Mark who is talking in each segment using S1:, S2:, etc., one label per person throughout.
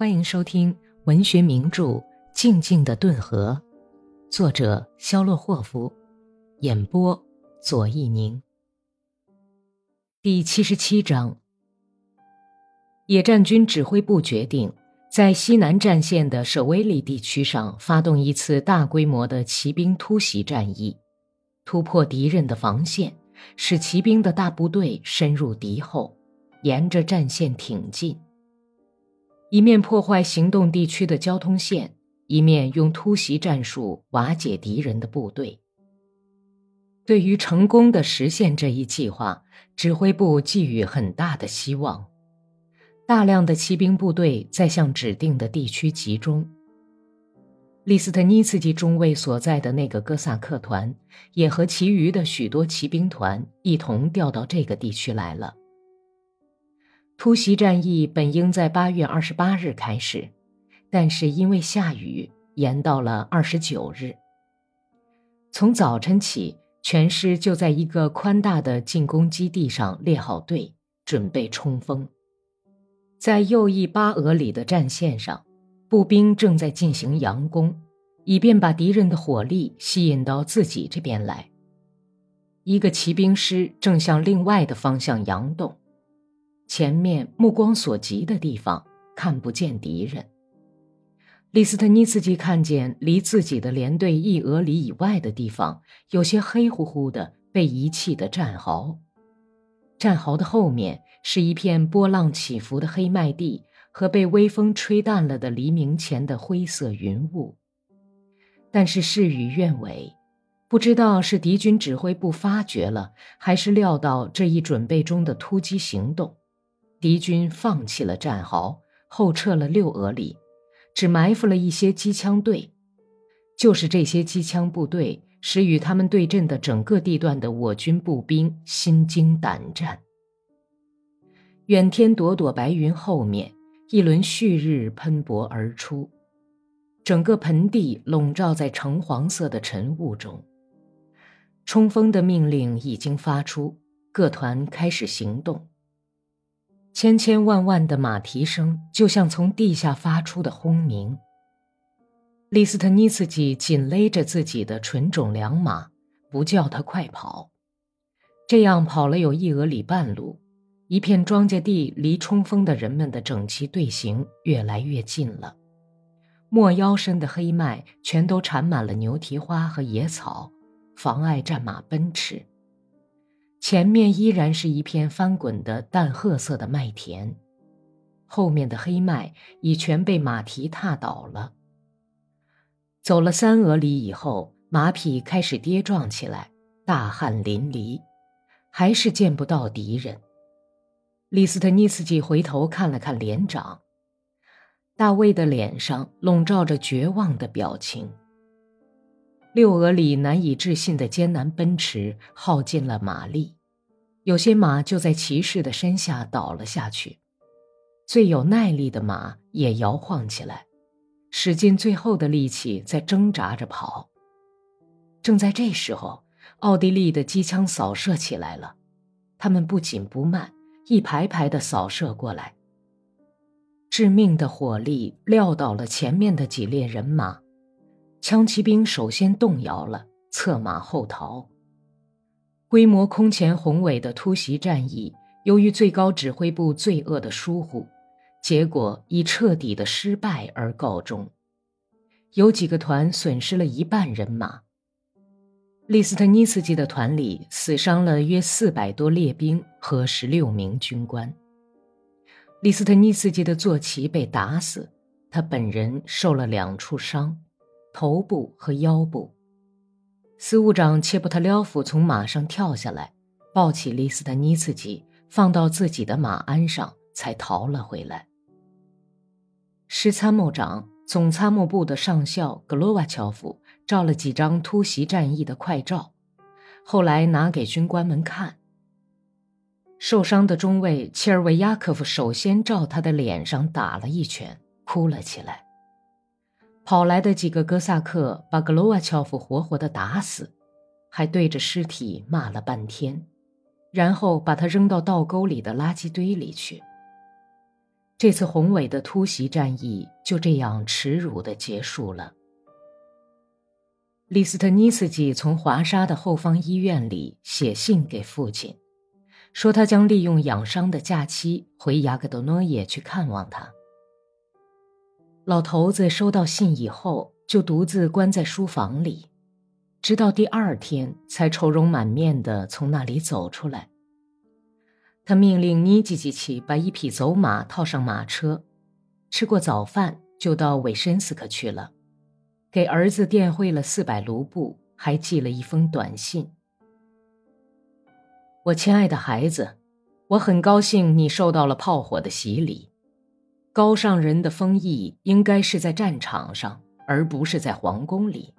S1: 欢迎收听文学名著《静静的顿河》，作者肖洛霍夫，演播左一宁。第七十七章，野战军指挥部决定在西南战线的舍威利地区上发动一次大规模的骑兵突袭战役，突破敌人的防线，使骑兵的大部队深入敌后，沿着战线挺进。一面破坏行动地区的交通线，一面用突袭战术瓦解敌人的部队。对于成功的实现这一计划，指挥部寄予很大的希望。大量的骑兵部队在向指定的地区集中。利斯特尼茨基中尉所在的那个哥萨克团，也和其余的许多骑兵团一同调到这个地区来了。突袭战役本应在八月二十八日开始，但是因为下雨，延到了二十九日。从早晨起，全师就在一个宽大的进攻基地上列好队，准备冲锋。在右翼巴俄里的战线上，步兵正在进行佯攻，以便把敌人的火力吸引到自己这边来。一个骑兵师正向另外的方向佯动。前面目光所及的地方看不见敌人。李斯特尼茨基看见离自己的连队一俄里以外的地方有些黑乎乎的被遗弃的战壕，战壕的后面是一片波浪起伏的黑麦地和被微风吹淡了的黎明前的灰色云雾。但是事与愿违，不知道是敌军指挥部发觉了，还是料到这一准备中的突击行动。敌军放弃了战壕，后撤了六俄里，只埋伏了一些机枪队。就是这些机枪部队，使与他们对阵的整个地段的我军步兵心惊胆战。远天朵朵白云后面，一轮旭日喷薄而出，整个盆地笼罩在橙黄色的晨雾中。冲锋的命令已经发出，各团开始行动。千千万万的马蹄声，就像从地下发出的轰鸣。利斯特尼茨基紧勒着自己的纯种良马，不叫他快跑。这样跑了有一俄里半路，一片庄稼地离冲锋的人们的整齐队形越来越近了。没腰深的黑麦全都缠满了牛蹄花和野草，妨碍战马奔驰。前面依然是一片翻滚的淡褐色的麦田，后面的黑麦已全被马蹄踏倒了。走了三俄里以后，马匹开始跌撞起来，大汗淋漓，还是见不到敌人。利斯特尼茨基回头看了看连长，大卫的脸上笼罩着绝望的表情。六俄里难以置信的艰难奔驰，耗尽了马力，有些马就在骑士的身下倒了下去。最有耐力的马也摇晃起来，使尽最后的力气在挣扎着跑。正在这时候，奥地利的机枪扫射起来了，他们不紧不慢，一排排的扫射过来。致命的火力撂倒了前面的几列人马。枪骑兵首先动摇了，策马后逃。规模空前宏伟的突袭战役，由于最高指挥部罪恶的疏忽，结果以彻底的失败而告终。有几个团损失了一半人马。利斯特尼茨基的团里死伤了约四百多列兵和十六名军官。利斯特尼茨基的坐骑被打死，他本人受了两处伤。头部和腰部，司务长切布特廖夫从马上跳下来，抱起利斯特尼茨基，放到自己的马鞍上，才逃了回来。师参谋长、总参谋部的上校格罗瓦乔夫照了几张突袭战役的快照，后来拿给军官们看。受伤的中尉切尔维亚科夫首先照他的脸上打了一拳，哭了起来。跑来的几个哥萨克把格罗瓦乔夫活活的打死，还对着尸体骂了半天，然后把他扔到倒沟里的垃圾堆里去。这次宏伟的突袭战役就这样耻辱的结束了。李斯特尼斯基从华沙的后方医院里写信给父亲，说他将利用养伤的假期回雅各德诺耶去看望他。老头子收到信以后，就独自关在书房里，直到第二天才愁容满面的从那里走出来。他命令尼基基奇把一匹走马套上马车，吃过早饭就到韦申斯克去了，给儿子电汇了四百卢布，还寄了一封短信：“我亲爱的孩子，我很高兴你受到了炮火的洗礼。”高尚人的封邑应该是在战场上，而不是在皇宫里。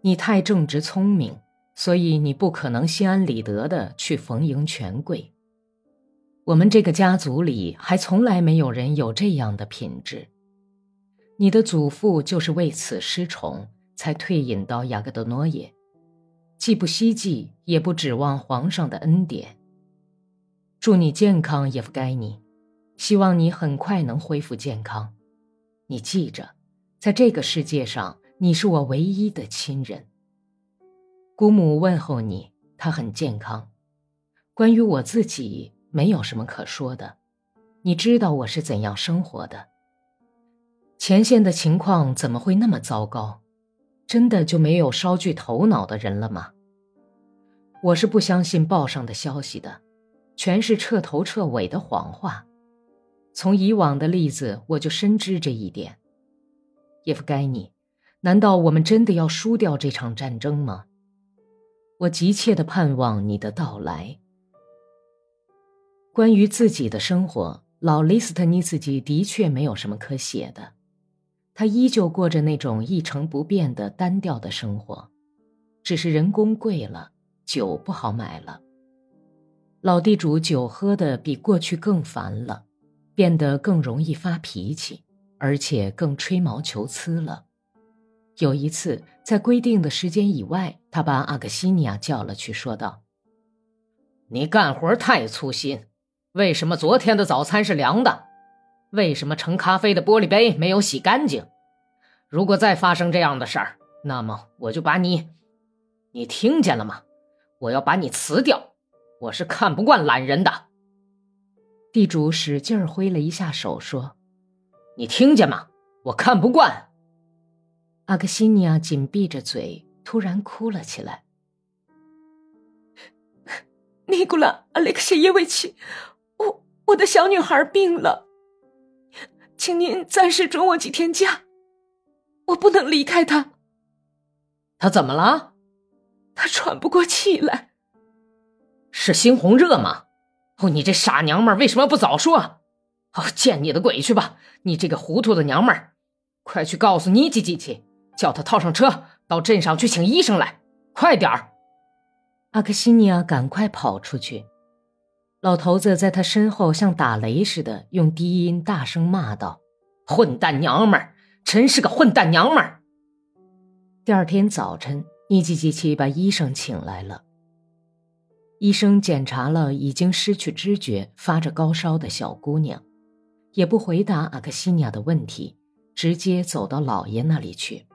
S1: 你太正直聪明，所以你不可能心安理得的去逢迎权贵。我们这个家族里还从来没有人有这样的品质。你的祖父就是为此失宠，才退隐到雅各德诺耶，既不希冀，也不指望皇上的恩典。祝你健康，耶夫该尼。希望你很快能恢复健康。你记着，在这个世界上，你是我唯一的亲人。姑母问候你，她很健康。关于我自己，没有什么可说的。你知道我是怎样生活的。前线的情况怎么会那么糟糕？真的就没有稍具头脑的人了吗？我是不相信报上的消息的，全是彻头彻尾的谎话。从以往的例子，我就深知这一点。叶夫盖尼，难道我们真的要输掉这场战争吗？我急切的盼望你的到来。关于自己的生活，老李斯特尼斯基的确没有什么可写的，他依旧过着那种一成不变的单调的生活，只是人工贵了，酒不好买了。老地主酒喝的比过去更烦了。变得更容易发脾气，而且更吹毛求疵了。有一次，在规定的时间以外，他把阿格西尼亚叫了去，说道：“
S2: 你干活太粗心，为什么昨天的早餐是凉的？为什么盛咖啡的玻璃杯没有洗干净？如果再发生这样的事儿，那么我就把你……你听见了吗？我要把你辞掉！我是看不惯懒人的。”
S1: 地主使劲儿挥了一下手，说：“
S2: 你听见吗？我看不惯。”
S1: 阿克西尼亚紧闭着嘴，突然哭了起来。
S3: 尼古拉·阿列克谢耶维奇，我我的小女孩病了，请您暂时准我几天假，我不能离开她。
S2: 她怎么了？
S3: 她喘不过气来。
S2: 是猩红热吗？哦，你这傻娘们儿，为什么不早说？哦，见你的鬼去吧！你这个糊涂的娘们儿，快去告诉尼基基奇，叫他套上车到镇上去请医生来，快点儿！
S1: 阿克西尼亚赶快跑出去，老头子在他身后像打雷似的用低音大声骂道：“
S2: 混蛋娘们儿，真是个混蛋娘们儿！”
S1: 第二天早晨，尼基基奇把医生请来了。医生检查了已经失去知觉、发着高烧的小姑娘，也不回答阿克西尼亚的问题，直接走到老爷那里去。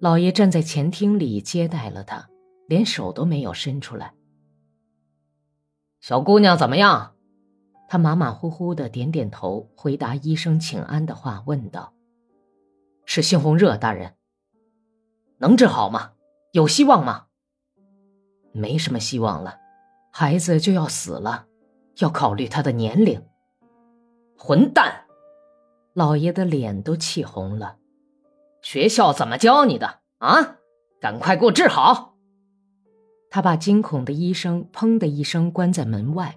S1: 老爷站在前厅里接待了他，连手都没有伸出来。
S2: 小姑娘怎么样？
S1: 他马马虎虎的点点头，回答医生请安的话，问道：“
S2: 是猩红热，大人。能治好吗？有希望吗？”
S1: 没什么希望了，孩子就要死了，要考虑他的年龄。
S2: 混蛋！
S1: 老爷的脸都气红了。
S2: 学校怎么教你的啊？赶快给我治好！
S1: 他把惊恐的医生砰的一声关在门外，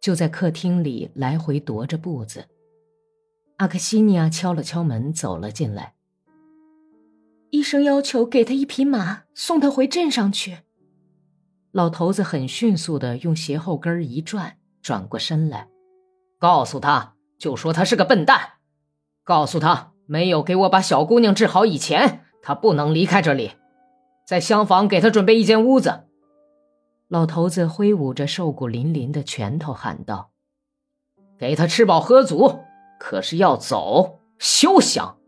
S1: 就在客厅里来回踱着步子。阿克西尼亚敲了敲门，走了进来。
S3: 医生要求给他一匹马，送他回镇上去。
S1: 老头子很迅速的用鞋后跟一转，转过身来，
S2: 告诉他就说他是个笨蛋，告诉他没有给我把小姑娘治好以前，他不能离开这里，在厢房给他准备一间屋子。
S1: 老头子挥舞着瘦骨嶙嶙的拳头喊道：“
S2: 给他吃饱喝足，可是要走，休想！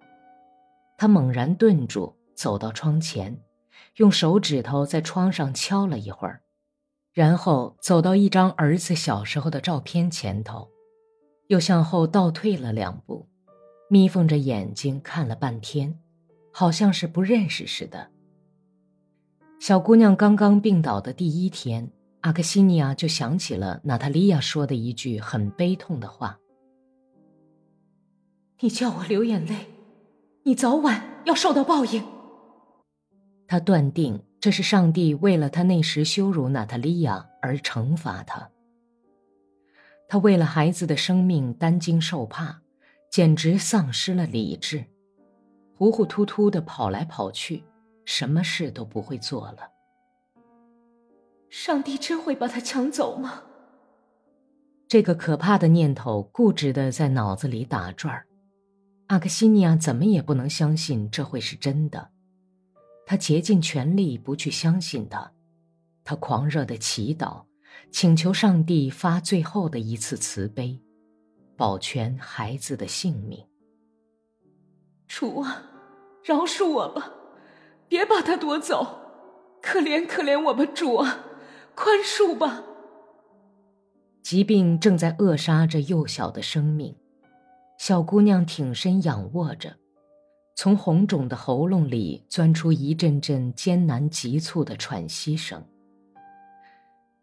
S1: 他猛然顿住，走到窗前，用手指头在窗上敲了一会儿，然后走到一张儿子小时候的照片前头，又向后倒退了两步，眯缝着眼睛看了半天，好像是不认识似的。小姑娘刚刚病倒的第一天，阿克西尼亚就想起了娜塔莉亚说的一句很悲痛的话：“
S3: 你叫我流眼泪。”你早晚要受到报应。
S1: 他断定这是上帝为了他那时羞辱娜塔莉亚而惩罚他。他为了孩子的生命担惊受怕，简直丧失了理智，糊糊涂涂的跑来跑去，什么事都不会做了。
S3: 上帝真会把他抢走吗？
S1: 这个可怕的念头固执的在脑子里打转儿。阿克西尼亚怎么也不能相信这会是真的，他竭尽全力不去相信他，他狂热的祈祷，请求上帝发最后的一次慈悲，保全孩子的性命。
S3: 主啊，饶恕我吧，别把他夺走，可怜可怜我吧，主啊，宽恕吧。
S1: 疾病正在扼杀着幼小的生命。小姑娘挺身仰卧着，从红肿的喉咙里钻出一阵阵艰难急促的喘息声。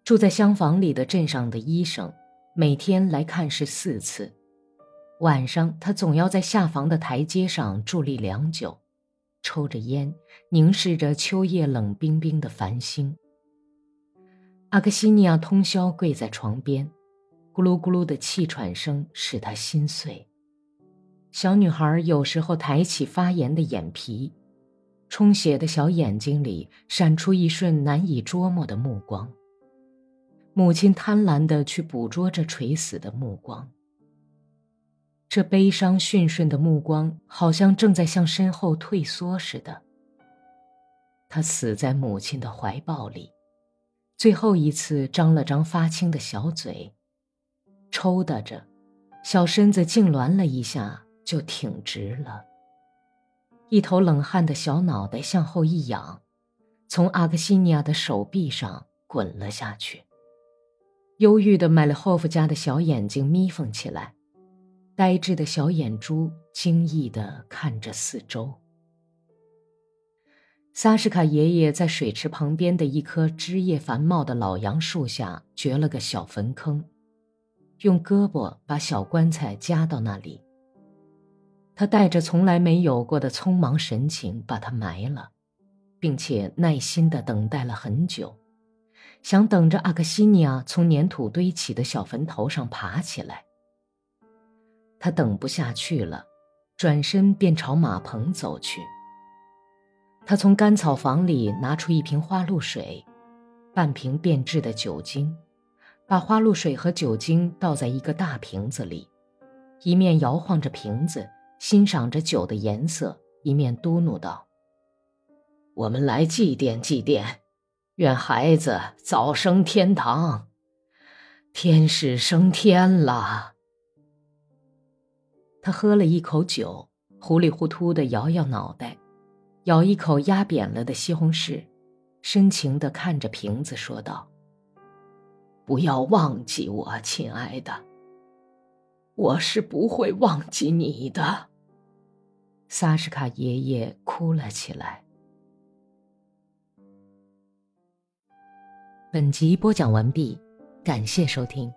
S1: 住在厢房里的镇上的医生每天来看视四次，晚上他总要在下房的台阶上伫立良久，抽着烟，凝视着秋夜冷冰冰的繁星。阿克西尼亚通宵跪在床边，咕噜咕噜的气喘声使他心碎。小女孩有时候抬起发炎的眼皮，充血的小眼睛里闪出一瞬难以捉摸的目光。母亲贪婪地去捕捉着垂死的目光，这悲伤驯顺的目光好像正在向身后退缩似的。他死在母亲的怀抱里，最后一次张了张发青的小嘴，抽打着，小身子痉挛了一下。就挺直了，一头冷汗的小脑袋向后一仰，从阿克西尼亚的手臂上滚了下去。忧郁的麦列霍夫家的小眼睛眯缝起来，呆滞的小眼珠惊异地看着四周。萨什卡爷爷在水池旁边的一棵枝叶繁茂的老杨树下掘了个小坟坑，用胳膊把小棺材夹到那里。他带着从来没有过的匆忙神情把它埋了，并且耐心地等待了很久，想等着阿克西尼亚从粘土堆起的小坟头上爬起来。他等不下去了，转身便朝马棚走去。他从干草房里拿出一瓶花露水，半瓶变质的酒精，把花露水和酒精倒在一个大瓶子里，一面摇晃着瓶子。欣赏着酒的颜色，一面嘟囔道：“
S2: 我们来祭奠祭奠，愿孩子早升天堂，天使升天了。”
S1: 他喝了一口酒，糊里糊涂的摇摇脑袋，咬一口压扁了的西红柿，深情的看着瓶子说道：“
S2: 不要忘记我，亲爱的。”我是不会忘记你的。
S1: 萨什卡爷爷哭了起来。本集播讲完毕，感谢收听。